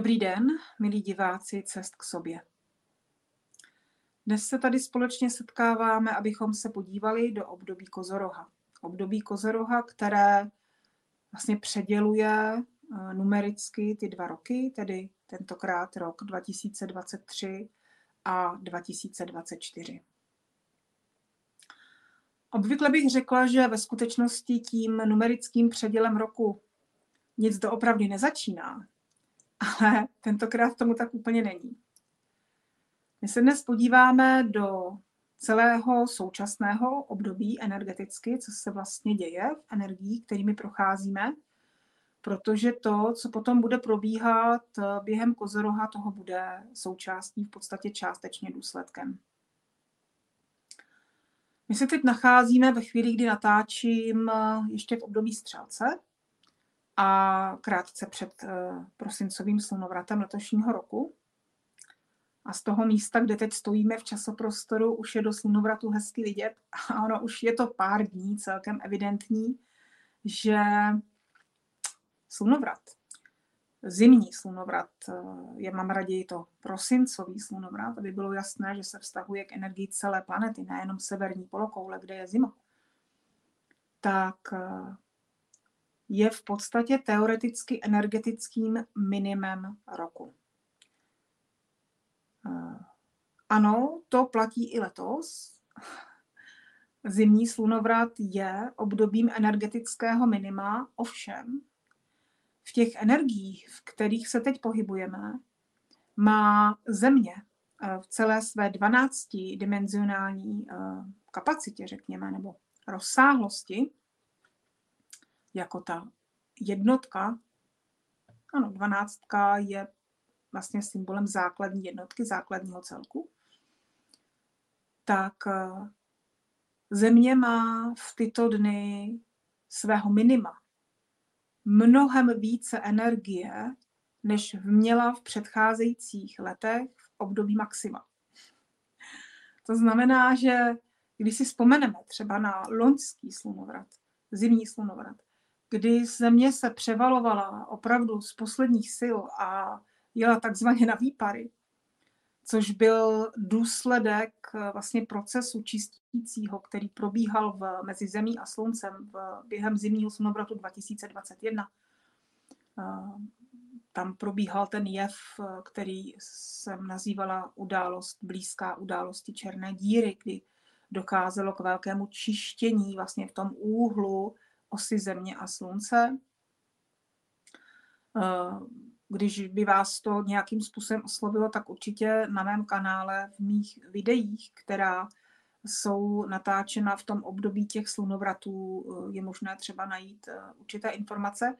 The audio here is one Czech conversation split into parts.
Dobrý den, milí diváci Cest k sobě. Dnes se tady společně setkáváme, abychom se podívali do období Kozoroha. Období Kozoroha, které vlastně předěluje eh, numericky ty dva roky, tedy tentokrát rok 2023 a 2024. Obvykle bych řekla, že ve skutečnosti tím numerickým předělem roku nic doopravdy nezačíná, ale tentokrát tomu tak úplně není. My se dnes podíváme do celého současného období energeticky, co se vlastně děje v energiích, kterými procházíme, protože to, co potom bude probíhat během kozoroha, toho bude součástí, v podstatě částečně důsledkem. My se teď nacházíme ve chvíli, kdy natáčím ještě v období střelce a krátce před prosincovým slunovratem letošního roku. A z toho místa, kde teď stojíme v časoprostoru, už je do slunovratu hezky vidět a ono už je to pár dní celkem evidentní, že slunovrat, zimní slunovrat, je mám raději to prosincový slunovrat, aby bylo jasné, že se vztahuje k energii celé planety, nejenom severní polokoule, kde je zima, tak je v podstatě teoreticky energetickým minimem roku. Ano, to platí i letos. Zimní slunovrat je obdobím energetického minima, ovšem v těch energiích, v kterých se teď pohybujeme, má Země eh, v celé své 12-dimenzionální eh, kapacitě, řekněme, nebo rozsáhlosti, jako ta jednotka, ano, dvanáctka je vlastně symbolem základní jednotky, základního celku, tak eh, Země má v tyto dny svého minima. Mnohem více energie, než měla v předcházejících letech v období maxima. To znamená, že když si vzpomeneme třeba na loňský slunovrat, zimní slunovrat, kdy země se převalovala opravdu z posledních sil a jela takzvaně na výpary, což byl důsledek eh, vlastně procesu čistícího, který probíhal v, mezi Zemí a Sluncem v, během zimního slunovratu 2021. Eh, tam probíhal ten jev, eh, který jsem nazývala událost, blízká události černé díry, kdy dokázalo k velkému čištění vlastně v tom úhlu osy Země a Slunce když by vás to nějakým způsobem oslovilo, tak určitě na mém kanále v mých videích, která jsou natáčena v tom období těch slunovratů, eh, je možné třeba najít eh, určité informace.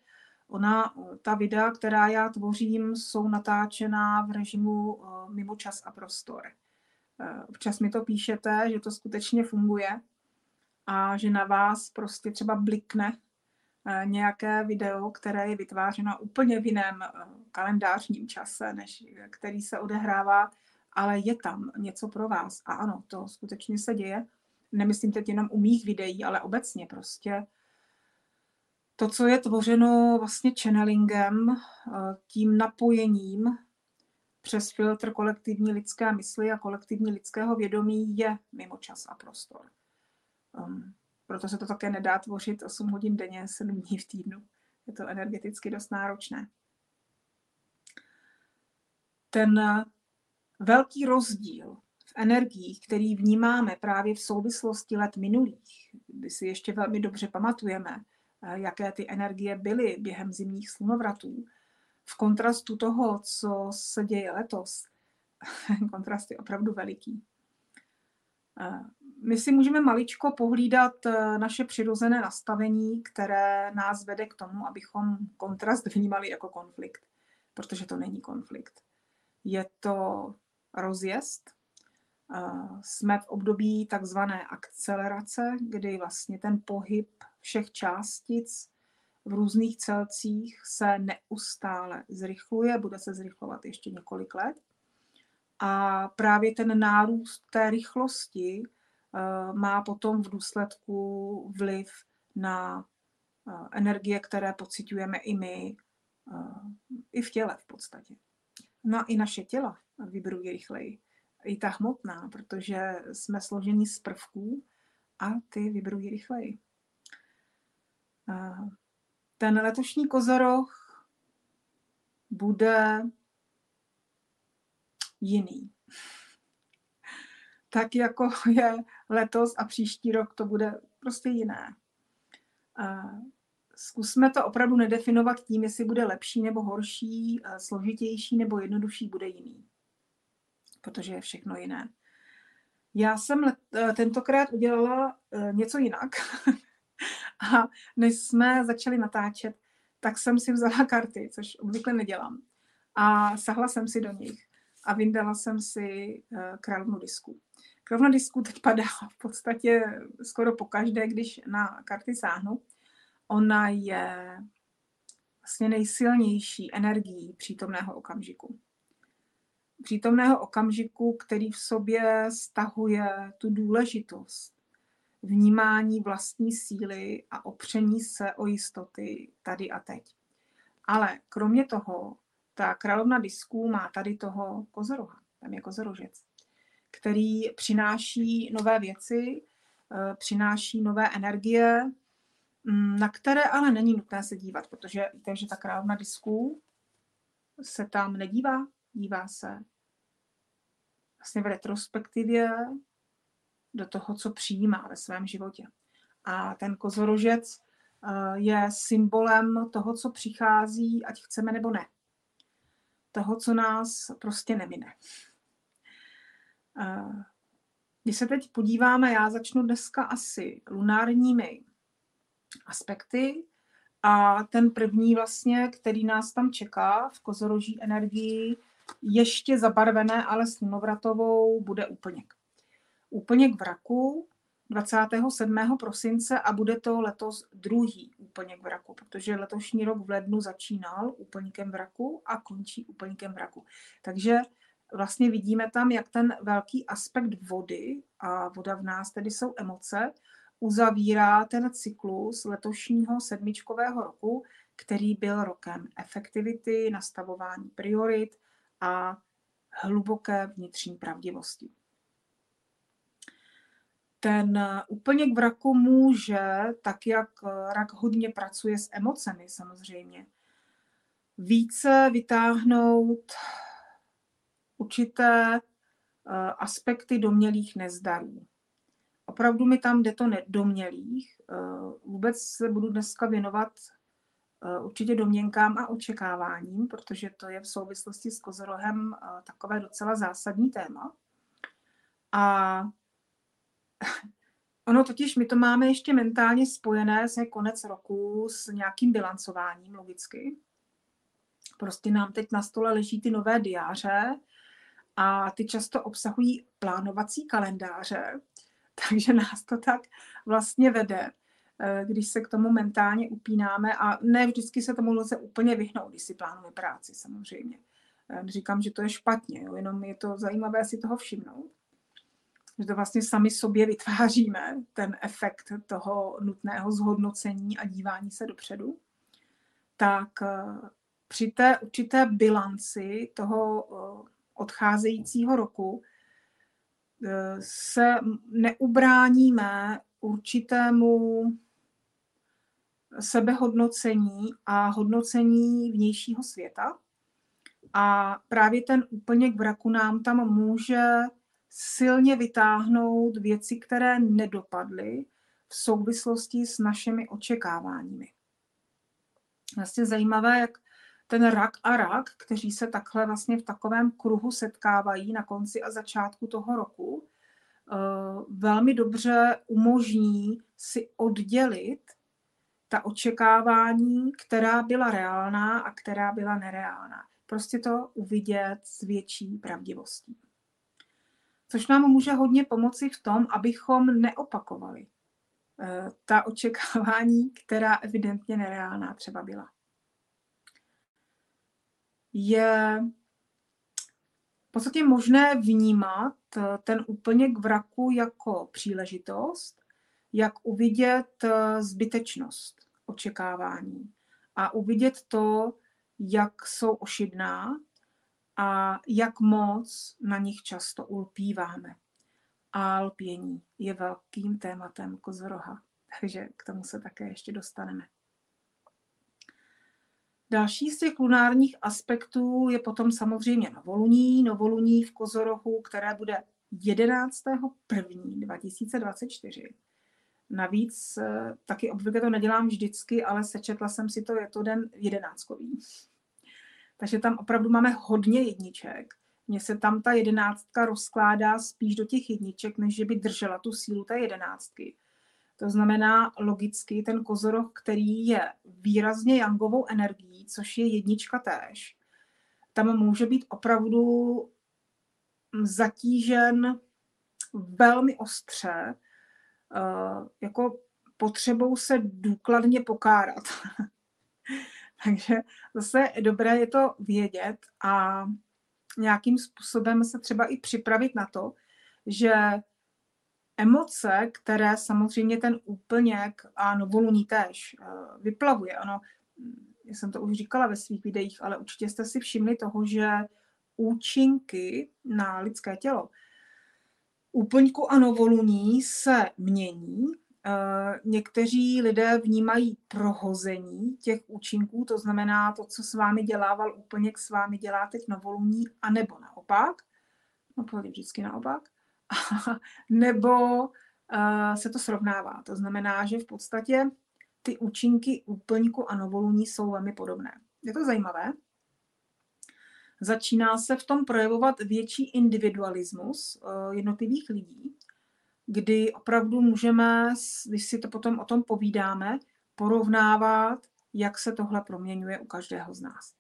Ona, eh, ta videa, která já tvořím, jsou natáčená v režimu mimo čas a prostor. Občas mi to píšete, že to skutečně funguje a že na vás prostě třeba blikne Eh, nějaké video, které je vytvářeno úplně v jiném eh, kalendářním čase, než který se odehrává, ale je tam něco pro vás. A ano, to skutečně se děje. Nemyslím teď jenom u mých videí, ale obecně prostě to, co je tvořeno vlastně channelingem, eh, tím napojením přes filtr kolektivní lidské mysli a kolektivní lidského vědomí je mimo čas a prostor. Um, proto se to také nedá tvořit 8 hodin denně, 7 dní v týdnu. Je to energeticky dost náročné. Ten eh, velký rozdíl v energiích, který vnímáme právě v souvislosti let minulých, kdy si ještě velmi dobře pamatujeme, eh, jaké ty energie byly během zimních slunovratů, v kontrastu toho, co se děje letos, kontrast je opravdu veliký. My si můžeme maličko pohlídat eh, naše přirozené nastavení, které nás vede k tomu, abychom kontrast vnímali jako konflikt, protože to není konflikt. Je to rozjezd. Eh, jsme v období takzvané akcelerace, kdy vlastně ten pohyb všech částic v různých celcích se neustále zrychluje, bude se zrychlovat ještě několik let. A právě ten nárůst té rychlosti má potom v důsledku vliv na eh, energie, které pocitujeme i my, eh, i v těle v podstatě. No i naše těla vibrují rychleji. I ta hmotná, protože jsme složeni z prvků a ty vibrují rychleji. Ten letošní kozoroch bude jiný. Tak jako je letos a příští rok to bude prostě jiné. Zkusme to opravdu nedefinovat tím, jestli bude lepší nebo horší, složitější nebo jednodušší, bude jiný. Protože je všechno jiné. Já jsem tentokrát udělala e, něco jinak. A než jsme začali natáčet, tak jsem si vzala karty, což obvykle nedělám. A sahla jsem si do nich a vyndala jsem si uh, královnu disku. Královna disku teď padá v podstatě skoro po každé, když na karty sáhnu. Ona je vlastně nejsilnější energií přítomného okamžiku. Přítomného okamžiku, který v sobě stahuje tu důležitost vnímání vlastní síly a opření se o jistoty tady a teď. Ale kromě toho, ta královna disků má tady toho kozoroha, tam je kozorožec, který přináší nové věci, eh, přináší nové energie, mm, na které ale není nutné se dívat, protože víte, že ta královna disků se tam nedívá, dívá se vlastně v retrospektivě do toho, co přijímá ve svém životě. A ten kozorožec eh, je symbolem toho, co přichází, ať chceme nebo ne. Toho, co nás prostě nemine. Když se teď podíváme, já začnu dneska asi lunárními aspekty a ten první vlastně, který nás tam čeká v kozoroží energii, ještě zabarvené, ale slunovratovou, bude úplně úplně k vraku 27. prosince a bude to letos druhý úplněk vraku, protože letošní rok v lednu začínal úplníkem vraku a končí úplníkem vraku. Takže vlastně vidíme tam, jak ten velký aspekt vody, a voda v nás tedy jsou emoce, uzavírá ten cyklus letošního sedmičkového roku, který byl rokem efektivity, nastavování priorit a hluboké vnitřní pravdivosti. Ten eh, úplněk v raku může, tak jak eh, rak hodně pracuje s emocemi samozřejmě, více vytáhnout určité eh, aspekty domělých nezdarů. Opravdu mi tam jde to domělých. Vůbec se budu dneska věnovat určitě domněnkám a očekáváním, protože to je v souvislosti s kozorohem takové docela zásadní téma. A Ono totiž, my to máme ještě mentálně spojené se konec roku s nějakým bilancováním logicky. Prostě nám teď na stole leží ty nové diáře a ty často obsahují plánovací kalendáře, takže nás to tak vlastně vede, eh, když se k tomu mentálně upínáme a ne vždycky se tomu lze úplně vyhnout, když si plánujeme práci samozřejmě. Eh, říkám, že to je špatně, jo, jenom je to zajímavé si toho všimnout že to vlastně sami sobě vytváříme, ten efekt toho nutného zhodnocení a dívání se dopředu, tak eh, při té určité bilanci toho eh, odcházejícího roku eh, se neubráníme určitému sebehodnocení a hodnocení vnějšího světa. A právě ten úplněk vraku nám tam může silně vytáhnout věci, které nedopadly v souvislosti s našimi očekáváními. Vlastně zajímavé, jak ten rak a rak, kteří se takhle vlastně v takovém kruhu setkávají na konci a začátku toho roku, eh, velmi dobře umožní si oddělit ta očekávání, která byla reálná a která byla nereálná. Prostě to uvidět s větší pravdivostí což nám může hodně pomoci v tom, abychom neopakovali eh, ta očekávání, která evidentně nereálná třeba byla. Je v podstatě možné vnímat eh, ten úplněk vraku jako příležitost, jak uvidět eh, zbytečnost očekávání a uvidět to, jak jsou ošidná a jak moc na nich často ulpíváme. A lpění je velkým tématem kozoroha, takže k tomu se také ještě dostaneme. Další z těch lunárních aspektů je potom samozřejmě novoluní. Novoluní v Kozorohu, které bude 11.1.2024. Navíc eh, taky obvykle to nedělám vždycky, ale sečetla jsem si to, je to den jedenáctkový. Takže tam opravdu máme hodně jedniček. Mně se tam ta jedenáctka rozkládá spíš do těch jedniček, než že by držela tu sílu té jedenáctky. To znamená logicky ten kozoroh, který je výrazně jangovou energií, což je jednička též, tam může být opravdu zatížen velmi ostře, eh, jako potřebou se důkladně pokárat. Takže zase dobré je to vědět a nějakým způsobem se třeba i připravit na to, že emoce, které samozřejmě ten úplněk a novoluní též eh, vyplavuje, ano, já jsem to už říkala ve svých videích, ale určitě jste si všimli toho, že účinky na lidské tělo úplňku a novoluní se mění. Eh, někteří lidé vnímají prohození těch účinků, to znamená to, co s vámi dělával úplněk, s vámi dělá teď novoluní, anebo naopak. No, vždycky naopak. nebo uh, se to srovnává. To znamená, že v podstatě ty účinky úplňku a novoluní jsou velmi podobné. Je to zajímavé. Začíná se v tom projevovat větší individualismus uh, jednotlivých lidí, kdy opravdu můžeme, když si to potom o tom povídáme, porovnávat, jak se tohle proměňuje u každého z nás.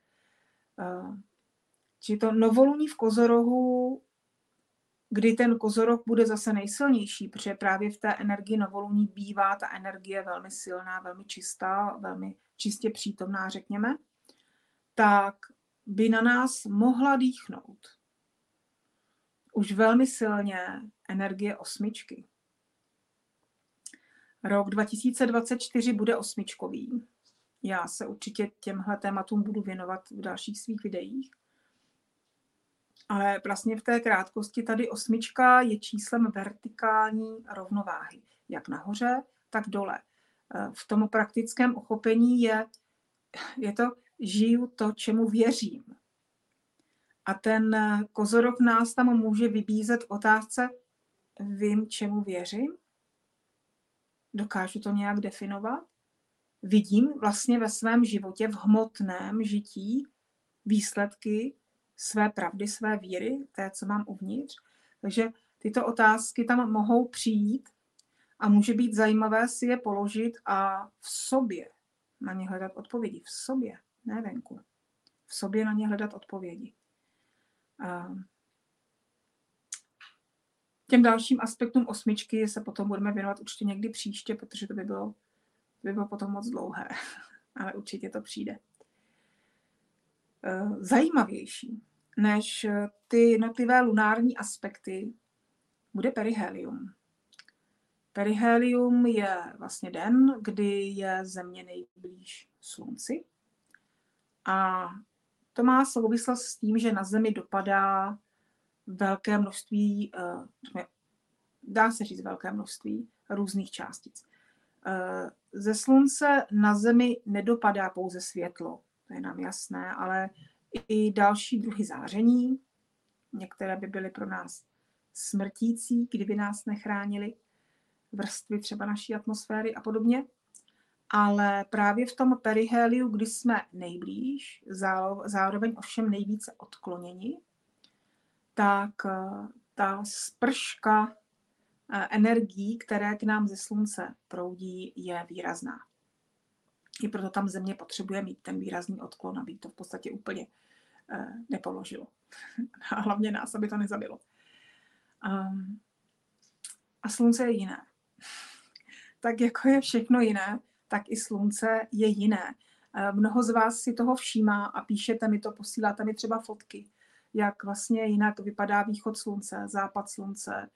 Uh, či to novoluní v kozorohu kdy ten kozorok bude zase nejsilnější, protože právě v té energii novoluní bývá ta energie velmi silná, velmi čistá, velmi čistě přítomná, řekněme, tak by na nás mohla dýchnout už velmi silně energie osmičky. Rok 2024 bude osmičkový. Já se určitě těmhle tématům budu věnovat v dalších svých videích. Ale vlastně v té krátkosti tady osmička je číslem vertikální rovnováhy, jak nahoře, tak dole. Eh, v tom praktickém uchopení je, je to žiju to, čemu věřím. A ten kozorok nás tam může vybízet v otázce, vím, čemu věřím? Dokážu to nějak definovat? Vidím vlastně ve svém životě, v hmotném žití, výsledky své pravdy, své víry, té, co mám uvnitř. Takže tyto otázky tam mohou přijít a může být zajímavé si je položit a v sobě na ně hledat odpovědi. V sobě, ne venku. V sobě na ně hledat odpovědi. Těm dalším aspektům osmičky se potom budeme věnovat určitě někdy příště, protože to by bylo, by bylo potom moc dlouhé. Ale určitě to přijde. E, zajímavější než eh, ty jednotlivé lunární aspekty, bude perihelium. Perihelium je vlastně den, kdy je Země nejblíž Slunci. A to má souvislost s tím, že na Zemi dopadá velké množství, eh, dá se říct velké množství různých částic. Eh, ze Slunce na Zemi nedopadá pouze světlo, to je nám jasné, ale i další druhy záření. Některé by byly pro nás smrtící, kdyby nás nechránili vrstvy třeba naší atmosféry a podobně. Ale právě v tom periheliu, kdy jsme nejblíž, zároveň ovšem nejvíce odkloněni, tak eh, ta sprška eh, energií, které k nám ze slunce proudí, je výrazná. I proto tam země potřebuje mít ten výrazný odklon, aby to v podstatě úplně eh, nepoložilo. A hlavně nás, aby to nezabilo. Um, a slunce je jiné. Tak jako je všechno jiné, tak i slunce je jiné. Eh, mnoho z vás si toho všímá a píšete mi to, posíláte mi třeba fotky, jak vlastně jinak vypadá východ slunce, západ slunce,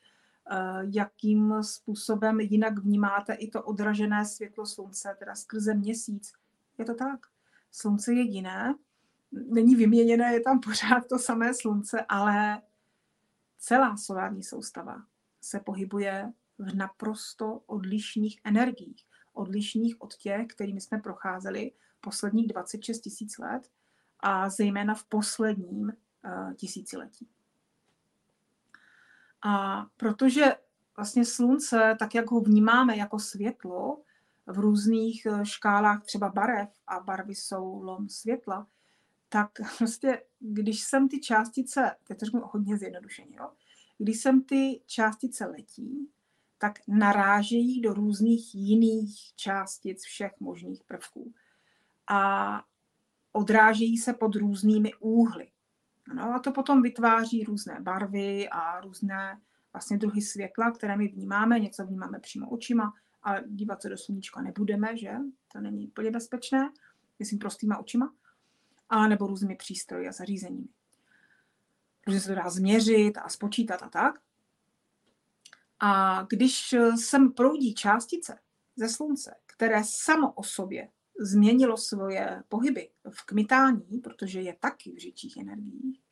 jakým způsobem jinak vnímáte i to odražené světlo slunce, teda skrze měsíc. Je to tak. Slunce je jiné. není vyměněné, je tam pořád to samé slunce, ale celá solární soustava se pohybuje v naprosto odlišných energiích. Odlišných od těch, kterými jsme procházeli posledních 26 tisíc let a zejména v posledním uh, tisíciletí. A protože vlastně slunce, tak jak ho vnímáme jako světlo, v různých eh, škálách třeba barev a barvy jsou lom světla, tak prostě, když jsem ty částice, teď to řeknu hodně zjednodušeně, jo? když jsem ty částice letí, tak narážejí do různých jiných částic všech možných prvků. A odrážejí se pod různými úhly. No a to potom vytváří různé barvy a různé vlastně druhy světla, které my vnímáme. Něco vnímáme přímo očima, ale dívat se do sluníčka nebudeme, že? To není úplně bezpečné, myslím prostýma očima. A nebo různými přístroji a zařízeními. Protože se to dá změřit a spočítat a tak. A když sem proudí částice ze slunce, které samo o sobě změnilo svoje pohyby v kmitání, protože je taky v řičích energiích,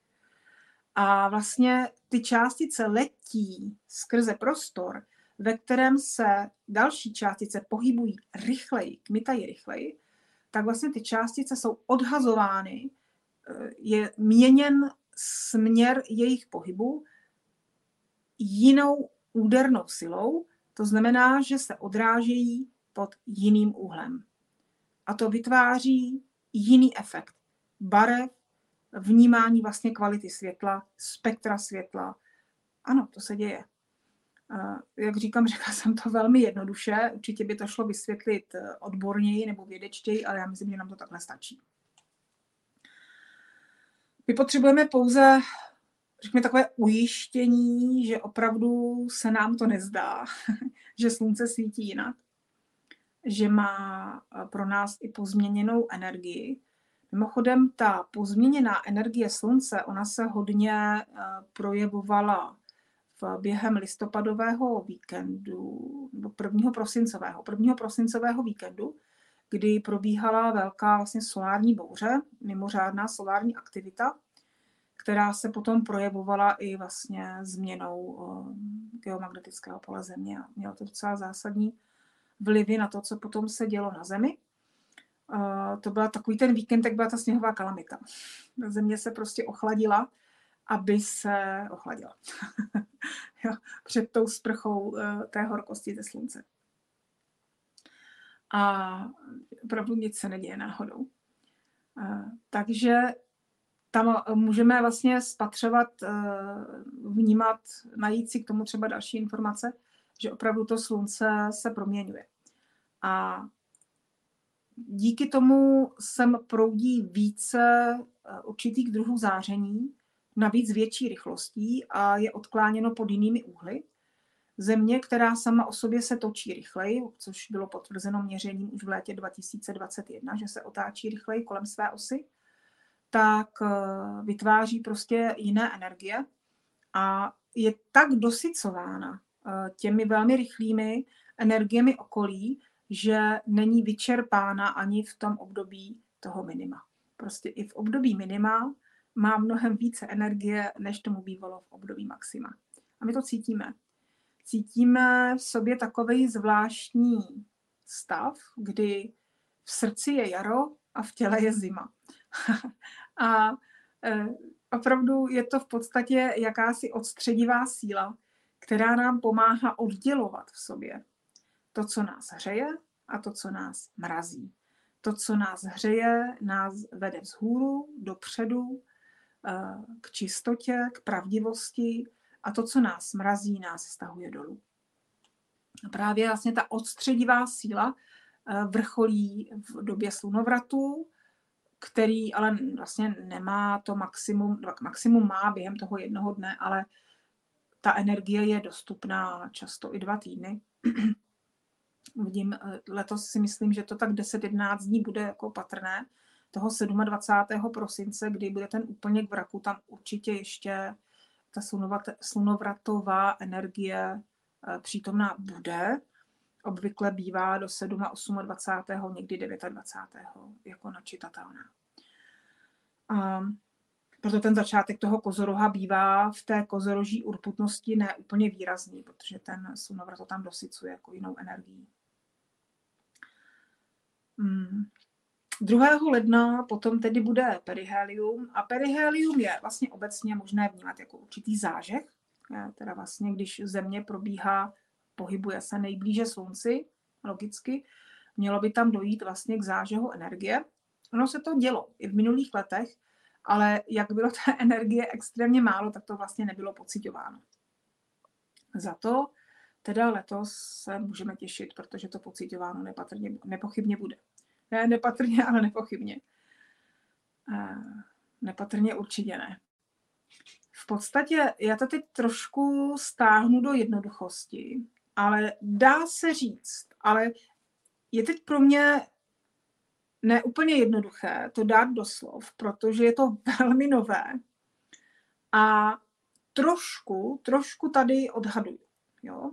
a vlastně ty částice letí skrze prostor, ve kterém se další částice pohybují rychleji, kmitají rychleji, tak vlastně ty částice jsou odhazovány, eh, je měněn směr jejich pohybu jinou údernou silou, to znamená, že se odrážejí pod jiným úhlem. A to vytváří jiný efekt barev, vnímání vlastně kvality světla, spektra světla. Ano, to se děje. Jak říkám, řekla jsem to velmi jednoduše, určitě by to šlo vysvětlit eh, odborněji nebo vědečtěji, ale já myslím, že nám to takhle stačí. My potřebujeme pouze, řekněme, takové ujištění, že opravdu se nám to nezdá, že slunce svítí jinak, že má eh, pro nás i pozměněnou energii, Mimochodem, ta pozměněná energie slunce, ona se hodně eh, projevovala v během listopadového víkendu, nebo prvního prosincového, prvního prosincového víkendu, kdy probíhala velká vlastně solární bouře, mimořádná solární aktivita, která se potom projevovala i vlastně změnou eh, geomagnetického pole Země. Mělo to docela zásadní vlivy na to, co potom se dělo na Zemi to byla takový ten víkend, tak byla ta sněhová kalamita. Země se prostě ochladila, aby se ochladila jo, před tou sprchou uh, té horkosti ze slunce. A opravdu nic se neděje náhodou. Uh, takže tam můžeme vlastně spatřovat, vnímat, najít si k tomu třeba další informace, že opravdu to slunce se proměňuje. A díky tomu sem proudí více eh, určitých druhů záření, navíc větší rychlostí a je odkláněno pod jinými úhly. Země, která sama o sobě se točí rychleji, což bylo potvrzeno měřením už v létě 2021, že se otáčí rychleji kolem své osy, tak eh, vytváří prostě jiné energie a je tak dosycována eh, těmi velmi rychlými energiemi okolí, že není vyčerpána ani v tom období toho minima. Prostě i v období minima má mnohem více energie, než tomu bývalo v období maxima. A my to cítíme. Cítíme v sobě takový zvláštní stav, kdy v srdci je jaro a v těle je zima. a e, opravdu je to v podstatě jakási odstředivá síla, která nám pomáhá oddělovat v sobě to, co nás hřeje a to, co nás mrazí. To, co nás hřeje, nás vede vzhůru, dopředu, eh, k čistotě, k pravdivosti a to, co nás mrazí, nás stahuje dolů. A právě vlastně ta odstředivá síla eh, vrcholí v době slunovratu, který ale vlastně nemá to maximum, maximum má během toho jednoho dne, ale ta energie je dostupná často i dva týdny. Vidím, eh, letos si myslím, že to tak 10-11 dní bude jako patrné. Toho 27. prosince, kdy bude ten úplně k vraku, tam určitě ještě ta slunovratová energie eh, přítomná bude. Obvykle bývá do 7. 28. někdy 29. jako načitatelná. A proto ten začátek toho kozoroha bývá v té kozoroží urputnosti ne úplně výrazný, protože ten slunovrat to tam dosycuje jako jinou energií. Hmm. 2. ledna potom tedy bude perihelium a perihelium je vlastně obecně možné vnímat jako určitý zážeh, teda vlastně když země probíhá, pohybuje se nejblíže slunci, logicky, mělo by tam dojít vlastně k zážehu energie. Ono se to dělo i v minulých letech, ale jak bylo té energie extrémně málo, tak to vlastně nebylo pocitováno. Za to teda letos se můžeme těšit, protože to pocitováno nepatrně, nepochybně bude. Ne, nepatrně, ale nepochybně. Nepatrně určitě ne. V podstatě já to teď trošku stáhnu do jednoduchosti, ale dá se říct, ale je teď pro mě neúplně jednoduché to dát do slov, protože je to velmi nové a trošku, trošku tady odhaduju, jo.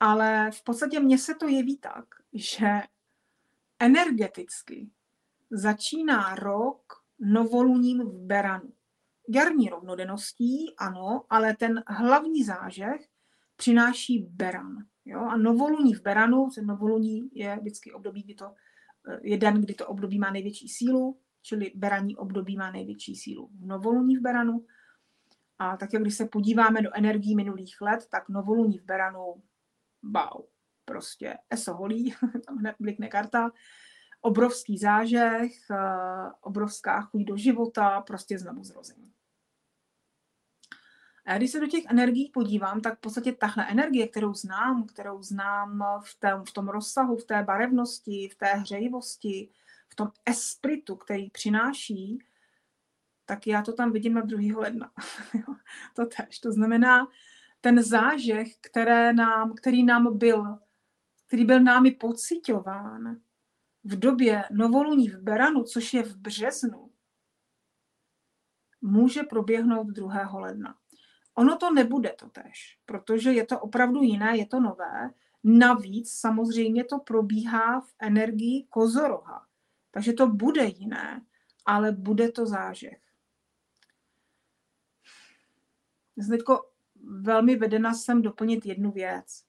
Ale v podstatě mně se to jeví tak, že energeticky začíná rok novoluním v Beranu. Jarní rovnodenností, ano, ale ten hlavní zážeh přináší Beran. Jo? A novoluní v Beranu, novoluní je vždycky období, kdy to je den, kdy to období má největší sílu, čili beraní období má největší sílu v novoluní v Beranu. A tak, když se podíváme do energií minulých let, tak novoluní v Beranu, wow, prostě eso holí, tam hned blikne karta, obrovský zážeh, eh, obrovská chuť do života, prostě znovu zrození. A když se do těch energií podívám, tak v podstatě tahle energie, kterou znám, kterou znám v tom, v tom rozsahu, v té barevnosti, v té hřejivosti, v tom espritu, který přináší, tak já to tam vidím na 2. ledna. to tež. To znamená, ten zážeh, které nám, který nám byl, který byl námi pocitován v době novoluní v Beranu, což je v březnu, může proběhnout 2. ledna. Ono to nebude to tež, protože je to opravdu jiné, je to nové. Navíc samozřejmě to probíhá v energii kozoroha. Takže to bude jiné, ale bude to zážeh. Teďko velmi vedena jsem doplnit jednu věc.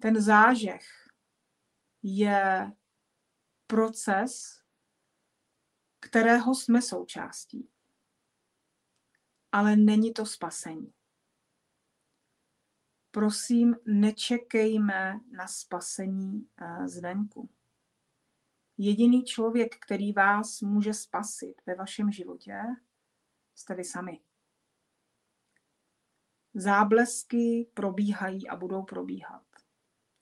Ten zážeh je proces, kterého jsme součástí ale není to spasení. Prosím, nečekejme na spasení eh, zvenku. Jediný člověk, který vás může spasit ve vašem životě, jste vy sami. Záblesky probíhají a budou probíhat.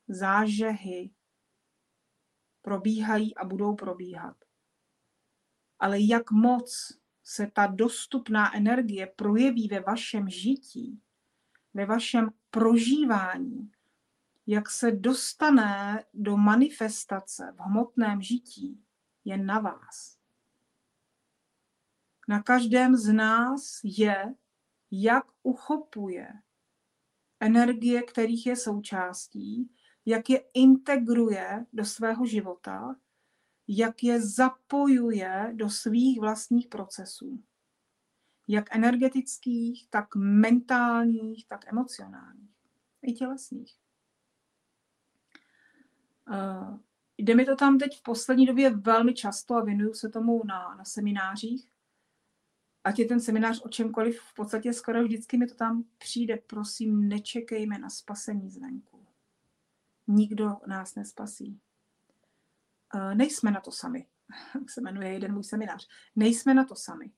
Zážehy probíhají a budou probíhat. Ale jak moc se ta dostupná energie projeví ve vašem žití, ve vašem prožívání, jak se dostane do manifestace v hmotném žití, je na vás. Na každém z nás je, jak uchopuje energie, kterých je součástí, jak je integruje do svého života jak je zapojuje do svých vlastních procesů. Jak energetických, tak mentálních, tak emocionálních. I tělesných. Uh, jde mi to tam teď v poslední době velmi často a věnuju se tomu na, na seminářích. Ať je ten seminář o čemkoliv, v podstatě skoro vždycky mi to tam přijde. Prosím, nečekejme na spasení zvenku. Nikdo nás nespasí. Eh, nejsme na to sami. Jak se jmenuje jeden můj seminář. Nejsme na to sami.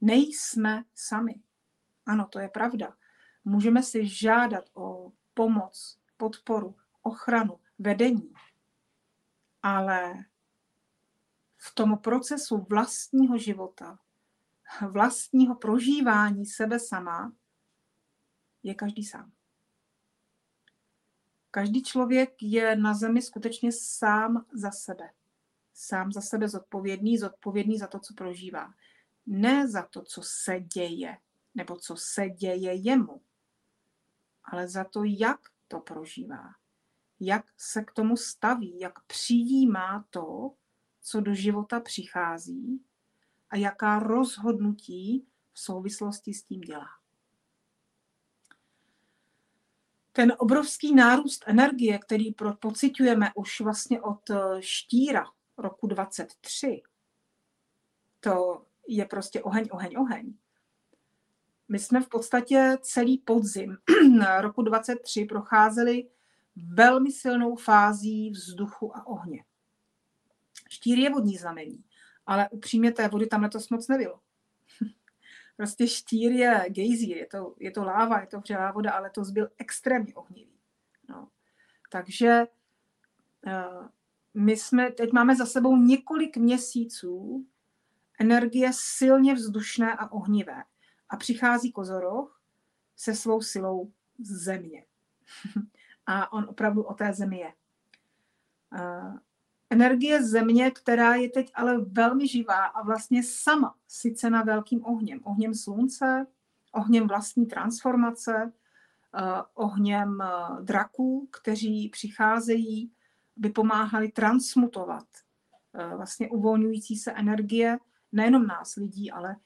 Nejsme sami. Ano, to je pravda. Můžeme si žádat o pomoc, podporu, ochranu, vedení. Ale v tom procesu vlastního života, vlastního prožívání sebe sama, je každý sám. Každý člověk je na zemi skutečně sám za sebe. Sám za sebe zodpovědný, zodpovědný za to, co prožívá. Ne za to, co se děje, nebo co se děje jemu, ale za to, jak to prožívá. Jak se k tomu staví, jak přijímá to, co do života přichází a jaká rozhodnutí v souvislosti s tím dělá. Ten obrovský nárůst energie, který pocitujeme už vlastně od eh, štíra roku 23, to je prostě oheň, oheň, oheň. My jsme v podstatě celý podzim roku 23 procházeli velmi silnou fází vzduchu a ohně. Štír je vodní znamení, ale upřímně té vody tam letos moc nebylo. Prostě štír je gejzír, je to, je to láva, je to vřelá voda, ale to byl extrémně ohnivý. No. Takže uh, my jsme, teď máme za sebou několik měsíců energie silně vzdušné a ohnivé. A přichází kozoroch se svou silou z země. a on opravdu o té zemi je. Energie země, která je teď ale velmi živá a vlastně sama na velkým ohněm. Ohněm slunce, ohněm vlastní transformace, eh, ohněm eh, draků, kteří přicházejí, by pomáhali transmutovat eh, vlastně uvolňující se energie nejenom nás lidí, ale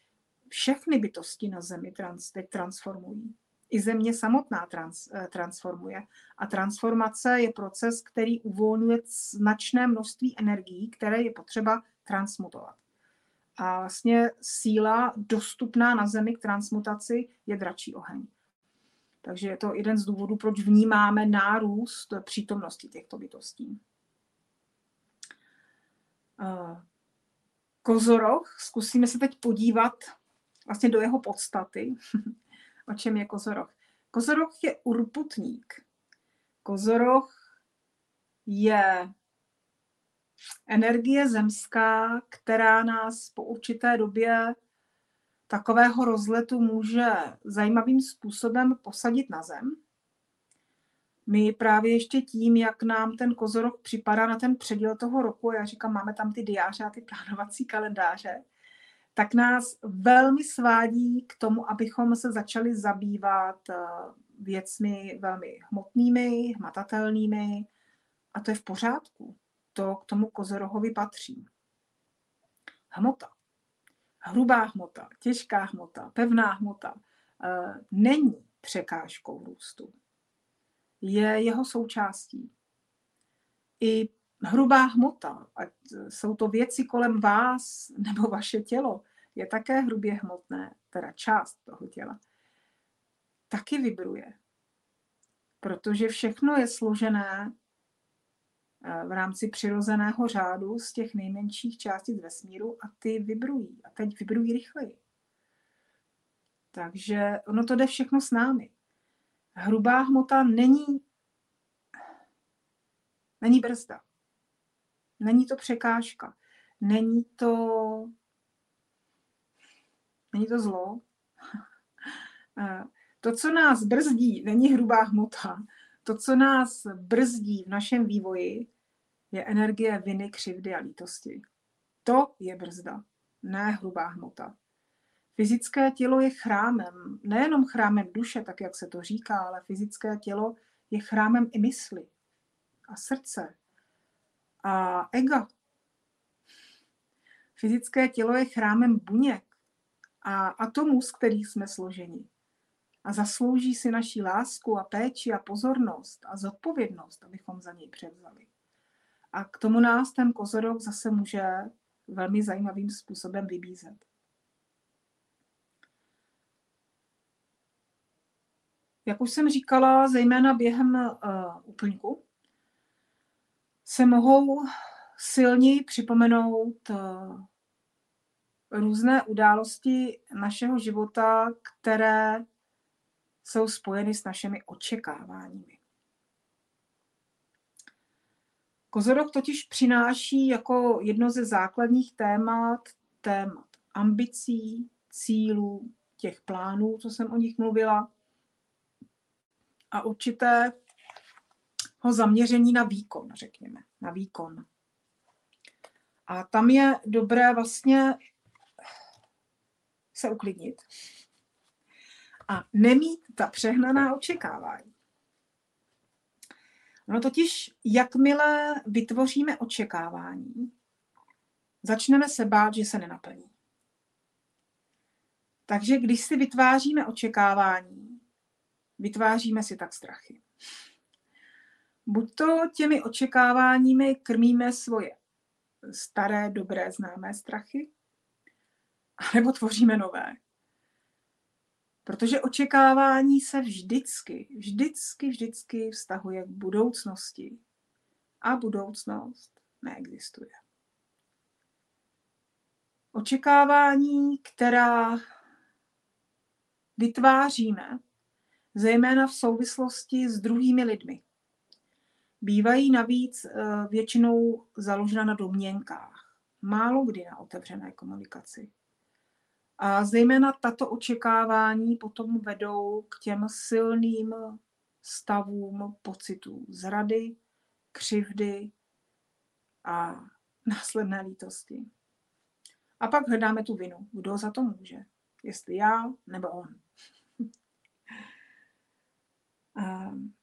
všechny bytosti na Zemi trans, teď transformují i země samotná trans, eh, transformuje. A transformace je proces, který uvolňuje značné množství energií, které je potřeba transmutovat. A vlastně síla dostupná na Zemi k transmutaci je dračí oheň. Takže je to jeden z důvodů, proč vnímáme nárůst přítomnosti těchto bytostí. Eh, Kozoroch, zkusíme se teď podívat vlastně do jeho podstaty. o čem je kozoroch. Kozoroch je urputník. Kozoroch je energie zemská, která nás po určité době takového rozletu může zajímavým způsobem posadit na zem. My právě ještě tím, jak nám ten kozorok připadá na ten předěl toho roku, já říkám, máme tam ty diáře a ty plánovací kalendáře, tak nás velmi svádí k tomu, abychom se začali zabývat eh, věcmi velmi hmotnými, hmatatelnými a to je v pořádku. To k tomu kozorohovi patří. Hmota. Hrubá hmota, těžká hmota, pevná hmota eh, není překážkou růstu. Je jeho součástí. I hrubá hmota, ať jsou to věci kolem vás nebo vaše tělo, je také hrubě hmotné, teda část toho těla, taky vibruje. Protože všechno je složené eh, v rámci přirozeného řádu z těch nejmenších částic vesmíru a ty vibrují. A teď vibrují rychleji. Takže ono to jde všechno s námi. Hrubá hmota není, není brzda. Není to překážka. Není to, není to zlo. Eh, to, co nás brzdí, není hrubá hmota. To, co nás brzdí v našem vývoji, je energie viny, křivdy a lítosti. To je brzda, ne hrubá hmota. Fyzické tělo je chrámem, nejenom chrámem duše, tak jak se to říká, ale fyzické tělo je chrámem i mysli a srdce a ega. Fyzické tělo je chrámem buněk a atomů, z kterých jsme složeni. A zaslouží si naší lásku a péči a pozornost a zodpovědnost, abychom za něj převzali. A k tomu nás ten kozorok zase může velmi zajímavým způsobem vybízet. Jak už jsem říkala, zejména během uh, úplňku, se mohou silněji připomenout eh, různé události našeho života, které jsou spojeny s našimi očekáváními. Kozorok totiž přináší jako jedno ze základních témat témat ambicí, cílů, těch plánů, co jsem o nich mluvila, a určité zaměření na výkon, řekněme, na výkon. A tam je dobré vlastně se uklidnit a nemít ta přehnaná očekávání. No totiž, jakmile vytvoříme očekávání, začneme se bát, že se nenaplní. Takže když si vytváříme očekávání, vytváříme si tak strachy. Buď to těmi očekáváními krmíme svoje staré, dobré, známé strachy, anebo tvoříme nové. Protože očekávání se vždycky, vždycky, vždycky vztahuje k budoucnosti. A budoucnost neexistuje. Očekávání, která vytváříme, zejména v souvislosti s druhými lidmi. Bývají navíc eh, většinou založena na domněnkách, málo kdy na otevřené komunikaci. A zejména tato očekávání potom vedou k těm silným stavům pocitů zrady, křivdy a následné lítosti. A pak hledáme tu vinu. Kdo za to může? Jestli já nebo on. Ehm,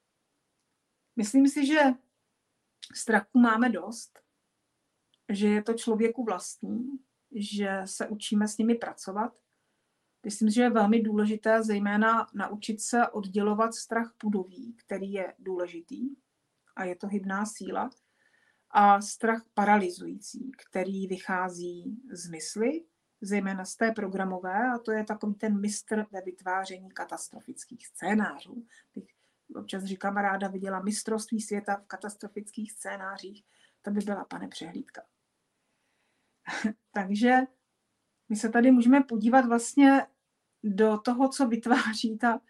myslím si, že strachu máme dost, že je to člověku vlastní, že se učíme s nimi pracovat. Myslím, že je velmi důležité zejména naučit se oddělovat strach pudový, který je důležitý a je to hybná síla, a strach paralyzující, který vychází z mysli, zejména z té programové, a to je takový ten mistr ve vytváření katastrofických scénářů. Bych občas říkám, ráda viděla mistrovství světa v katastrofických scénářích, to by byla pane přehlídka. Takže my se tady můžeme podívat vlastně do toho, co vytváří ta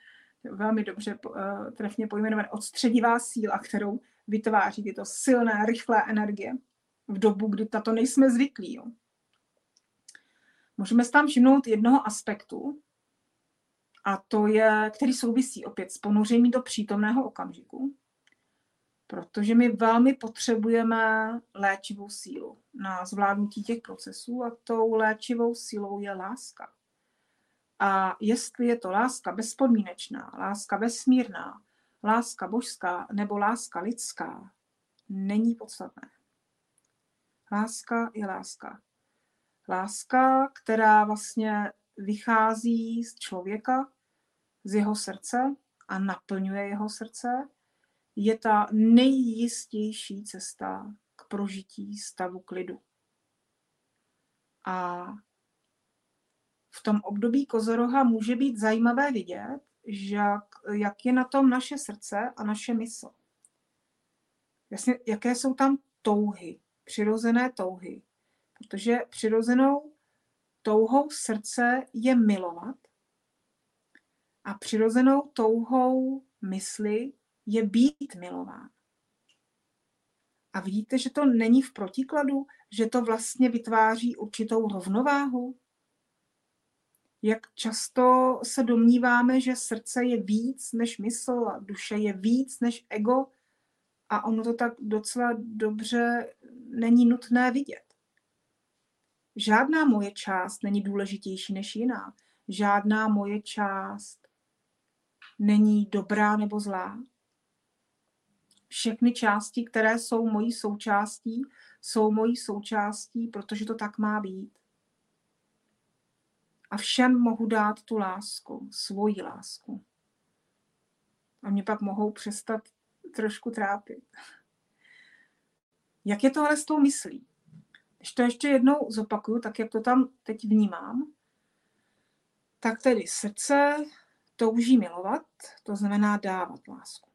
velmi dobře uh, trefně pojmenovaná odstředivá síla, kterou vytváří tyto silné, rychlé energie v dobu, kdy tato nejsme zvyklí. Jo. Můžeme si tam všimnout jednoho aspektu, a to je, který souvisí opět s ponořením do přítomného okamžiku, protože my velmi potřebujeme léčivou sílu na zvládnutí těch procesů a tou léčivou sílou je láska. A jestli je to láska bezpodmínečná, láska vesmírná, láska božská nebo láska lidská, není podstatné. Láska je láska. Láska, která vlastně vychází z člověka, z jeho srdce a naplňuje jeho srdce, je ta nejjistější cesta k prožití stavu klidu. A v tom období kozoroha může být zajímavé vidět, jak, jak je na tom naše srdce a naše mysl. Jasně, jaké jsou tam touhy, přirozené touhy. Protože přirozenou touhou srdce je milovat a přirozenou touhou mysli je být milován. A vidíte, že to není v protikladu, že to vlastně vytváří určitou rovnováhu? Jak často se domníváme, že srdce je víc než mysl a duše je víc než ego a ono to tak docela dobře není nutné vidět. Žádná moje část není důležitější než jiná. Žádná moje část není dobrá nebo zlá. Všechny části, které jsou mojí součástí, jsou mojí součástí, protože to tak má být. A všem mohu dát tu lásku, svoji lásku. A mě pak mohou přestat trošku trápit. Jak je to ale s tou myslí? Když to ještě jednou zopakuju, tak jak to tam teď vnímám, tak tedy srdce touží milovat, to znamená dávat lásku.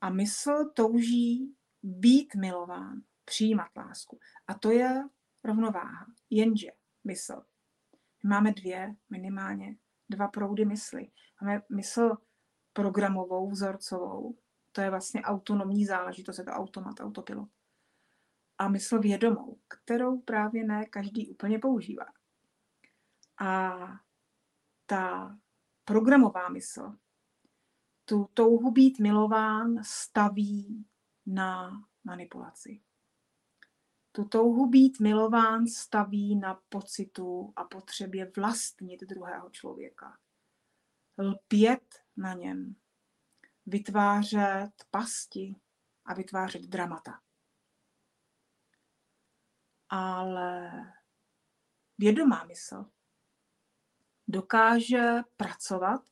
A mysl touží být milován, přijímat lásku. A to je rovnováha. Jenže mysl. My máme dvě, minimálně dva proudy mysli. Máme mysl programovou, vzorcovou, to je vlastně autonomní záležitost, je to automat, autopilot. A mysl vědomou, kterou právě ne každý úplně používá. A ta programová mysl tu touhu být milován staví na manipulaci. Tu touhu být milován staví na pocitu a potřebě vlastnit druhého člověka. Lpět na něm, vytvářet pasti a vytvářet dramata. Ale vědomá mysl dokáže pracovat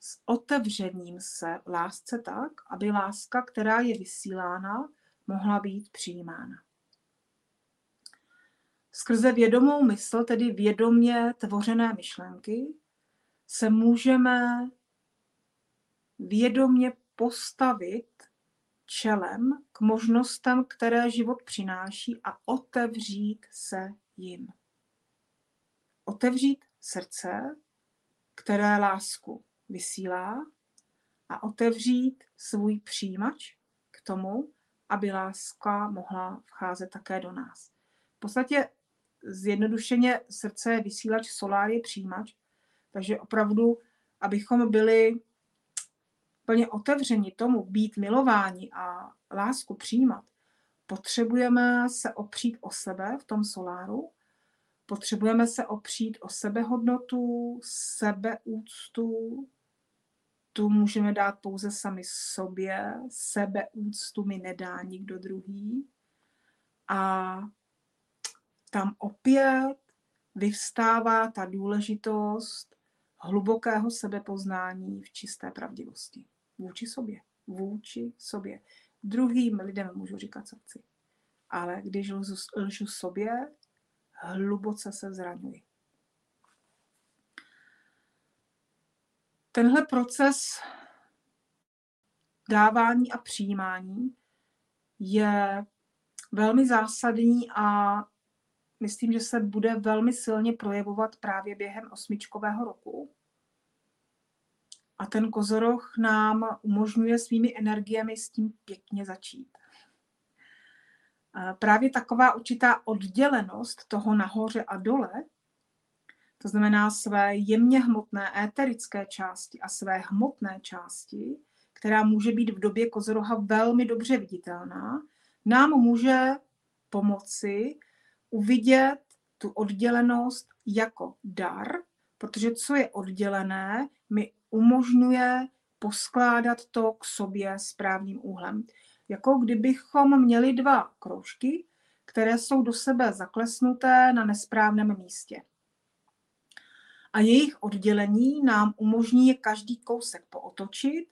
s otevřením se lásce tak, aby láska, která je vysílána, mohla být přijímána. Skrze vědomou mysl, tedy vědomě tvořené myšlenky, se můžeme vědomě postavit čelem k možnostem, které život přináší a otevřít se jim. Otevřít srdce, které lásku vysílá a otevřít svůj přijímač k tomu, aby láska mohla vcházet také do nás. V podstatě zjednodušeně srdce je vysílač, solár je přijímač, takže opravdu, abychom byli plně otevřeni tomu být milováni a lásku přijímat, potřebujeme se opřít o sebe v tom soláru, potřebujeme se opřít o sebehodnotu, sebeúctu, tu můžeme dát pouze sami sobě, sebeúctu mi nedá nikdo druhý. A tam opět vyvstává ta důležitost hlubokého sebepoznání v čisté pravdivosti. Vůči sobě. Vůči sobě. Druhým lidem můžu říkat, co chci. Ale když lžu, lžu sobě, hluboce se zraňuji. Tenhle proces dávání a přijímání je velmi zásadní a myslím, že se bude velmi silně projevovat právě během osmičkového roku. A ten kozoroch nám umožňuje svými energiemi s tím pěkně začít. Právě taková určitá oddělenost toho nahoře a dole, to znamená své jemně hmotné éterické části a své hmotné části, která může být v době kozoroha velmi dobře viditelná, nám může pomoci uvidět tu oddělenost jako dar, protože co je oddělené, mi umožňuje poskládat to k sobě správným úhlem. Jako kdybychom měli dva kroužky, které jsou do sebe zaklesnuté na nesprávném místě. A jejich oddělení nám umožní každý kousek pootočit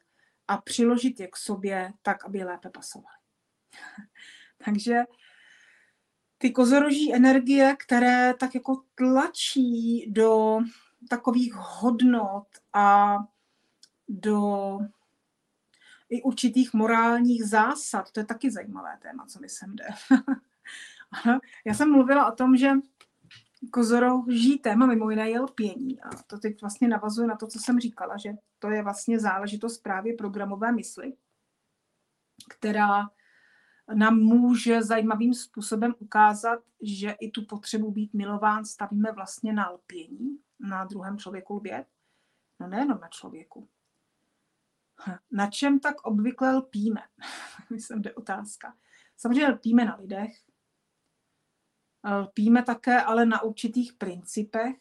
a přiložit je k sobě tak, aby lépe pasovaly. Takže ty kozoroží energie, které tak jako tlačí do takových hodnot a do i určitých morálních zásad, to je taky zajímavé téma, co mi sem jde. Já jsem mluvila o tom, že kozoroží téma mimo jiné je lpění. A to teď vlastně navazuje na to, co jsem říkala, že to je vlastně záležitost právě programové mysli, která nám může zajímavým způsobem ukázat, že i tu potřebu být milován stavíme vlastně na lpění, na druhém člověku lbět. No nejenom na člověku. Na čem tak obvykle lpíme? Myslím, že otázka. Samozřejmě lpíme na lidech, lpíme také ale na určitých principech,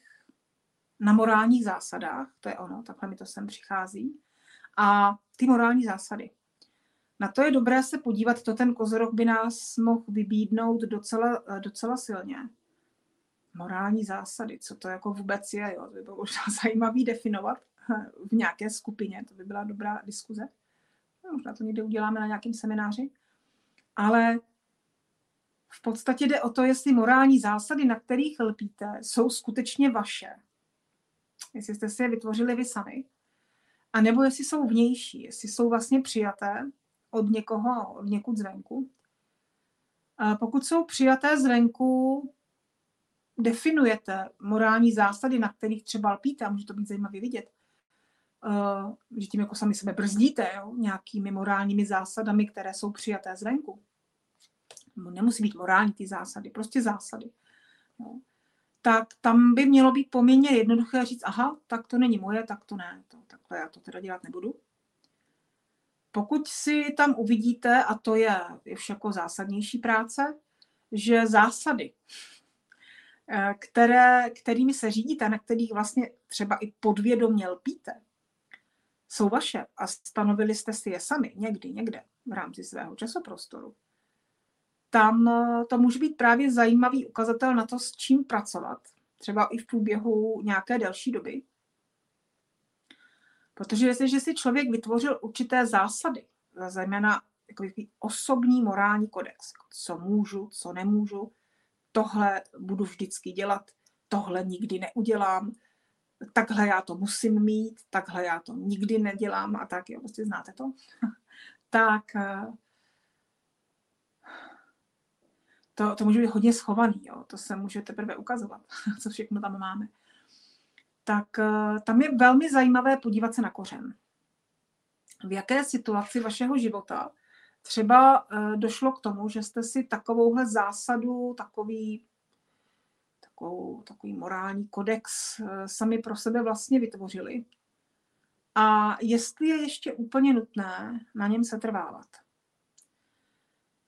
na morálních zásadách, to je ono, takhle mi to sem přichází. A ty morální zásady. Na to je dobré se podívat, to ten kozorok by nás mohl vybídnout docela, docela silně. Morální zásady, co to jako vůbec je, jo? by bylo možná zajímavý definovat v nějaké skupině, to by byla dobrá diskuze. No, možná to někde uděláme na nějakém semináři. Ale v podstatě jde o to, jestli morální zásady, na kterých lpíte, jsou skutečně vaše. Jestli jste si je vytvořili vy sami. A nebo jestli jsou vnější, jestli jsou vlastně přijaté od někoho, od někud zvenku. A pokud jsou přijaté zvenku, definujete morální zásady, na kterých třeba lpíte, a může to být zajímavě vidět, že tím jako sami sebe brzdíte jo, nějakými morálními zásadami, které jsou přijaté zvenku. Nemusí být morální ty zásady, prostě zásady. Jo. Tak tam by mělo být poměrně jednoduché říct, aha, tak to není moje, tak to ne, to, takhle já to teda dělat nebudu. Pokud si tam uvidíte, a to je už jako zásadnější práce, že zásady, eh, které, kterými se řídíte, na kterých vlastně třeba i podvědomě lpíte, jsou vaše a stanovili jste si je sami někdy, někde v rámci svého časoprostoru, tam eh, to může být právě zajímavý ukazatel na to, s čím pracovat třeba i v průběhu nějaké delší doby. Protože jestliže si člověk vytvořil určité zásady, zejména jako osobní morální kodex, co můžu, co nemůžu, tohle budu vždycky dělat, tohle nikdy neudělám, takhle já to musím mít, takhle já to nikdy nedělám a tak, jo, prostě znáte to, tak eh, to, to může být hodně schovaný, jo, to se může teprve ukazovat, co všechno tam máme. Tak eh, tam je velmi zajímavé podívat se na kořen. V jaké situaci vašeho života třeba eh, došlo k tomu, že jste si takovouhle zásadu, takový takovou, takový morální kodex eh, sami pro sebe vlastně vytvořili. A jestli je ještě úplně nutné na něm se trvávat.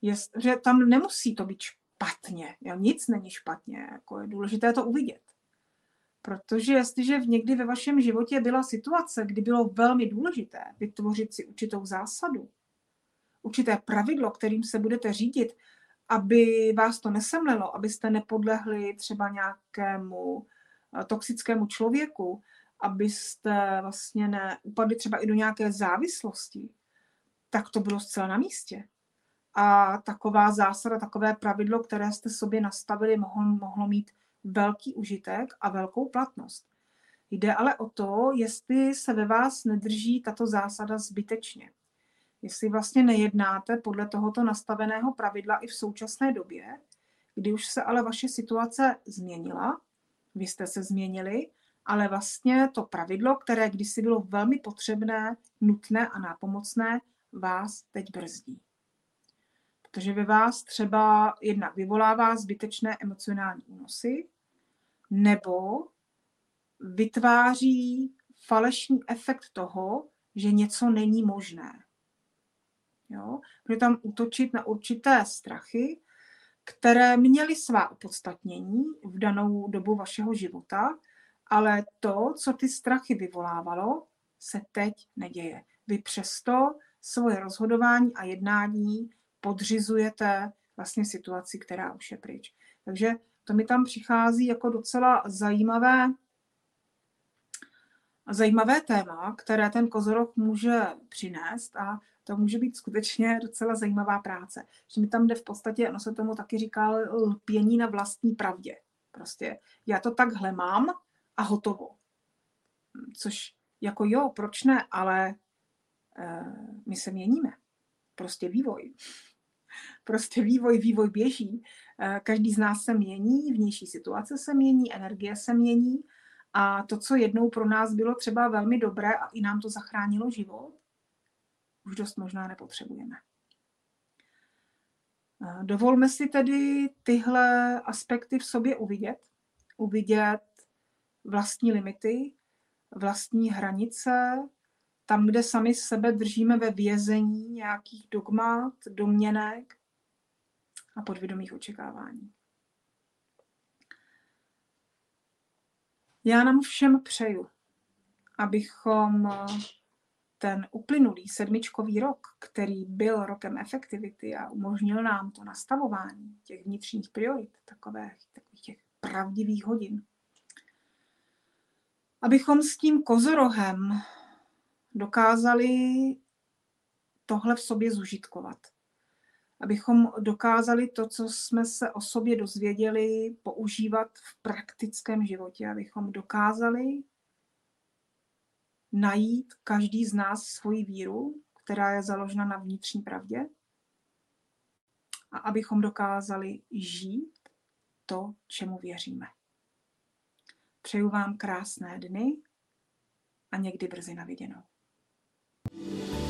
Jest, že tam nemusí to být špatně, jo, nic není špatně, jako je důležité to uvidět. Protože jestliže někdy ve vašem životě byla situace, kdy bylo velmi důležité vytvořit si určitou zásadu, určité pravidlo, kterým se budete řídit aby vás to nesemlelo, abyste nepodlehli třeba nějakému eh, toxickému člověku, abyste vlastně neupadli třeba i do nějaké závislosti, tak to bylo zcela na místě. A taková zásada, takové pravidlo, které jste sobě nastavili, mohlo, mohlo mít velký užitek a velkou platnost. Jde ale o to, jestli se ve vás nedrží tato zásada zbytečně jestli vlastně nejednáte podle tohoto nastaveného pravidla i v současné době, kdy už se ale vaše situace změnila, vy jste se změnili, ale vlastně to pravidlo, které kdysi bylo velmi potřebné, nutné a nápomocné, vás teď brzdí. Protože ve vás třeba jednak vyvolává zbytečné emocionální únosy, nebo vytváří falešný efekt toho, že něco není možné. Jo? Bude tam útočit na určité strachy, které měly svá opodstatnění v danou dobu vašeho života, ale to, co ty strachy vyvolávalo, se teď neděje. Vy přesto svoje rozhodování a jednání podřizujete vlastně situaci, která už je pryč. Takže to mi tam přichází jako docela zajímavé, zajímavé téma, které ten kozorok může přinést a to může být skutečně docela zajímavá práce. Že mi tam jde v podstatě, ono se tomu taky říká lpění na vlastní pravdě. Prostě já to takhle mám a hotovo. Což jako jo, proč ne, ale uh, my se měníme. Prostě vývoj. Prostě vývoj, vývoj běží. Uh, každý z nás se mění, vnější situace se mění, energie se mění a to, co jednou pro nás bylo třeba velmi dobré a i nám to zachránilo život, už dost možná nepotřebujeme. Dovolme si tedy tyhle aspekty v sobě uvidět, uvidět vlastní limity, vlastní hranice, tam, kde sami sebe držíme ve vězení nějakých dogmat, domněnek a podvědomých očekávání. Já nám všem přeju, abychom ten uplynulý sedmičkový rok, který byl rokem efektivity a umožnil nám to nastavování těch vnitřních priorit, takových, takových těch pravdivých hodin, abychom s tím kozorohem dokázali tohle v sobě zužitkovat. Abychom dokázali to, co jsme se o sobě dozvěděli, používat v praktickém životě. Abychom dokázali najít každý z nás svoji víru, která je založena na vnitřní pravdě, a abychom dokázali žít to, čemu věříme. Přeju vám krásné dny a někdy brzy na viděnou. thank you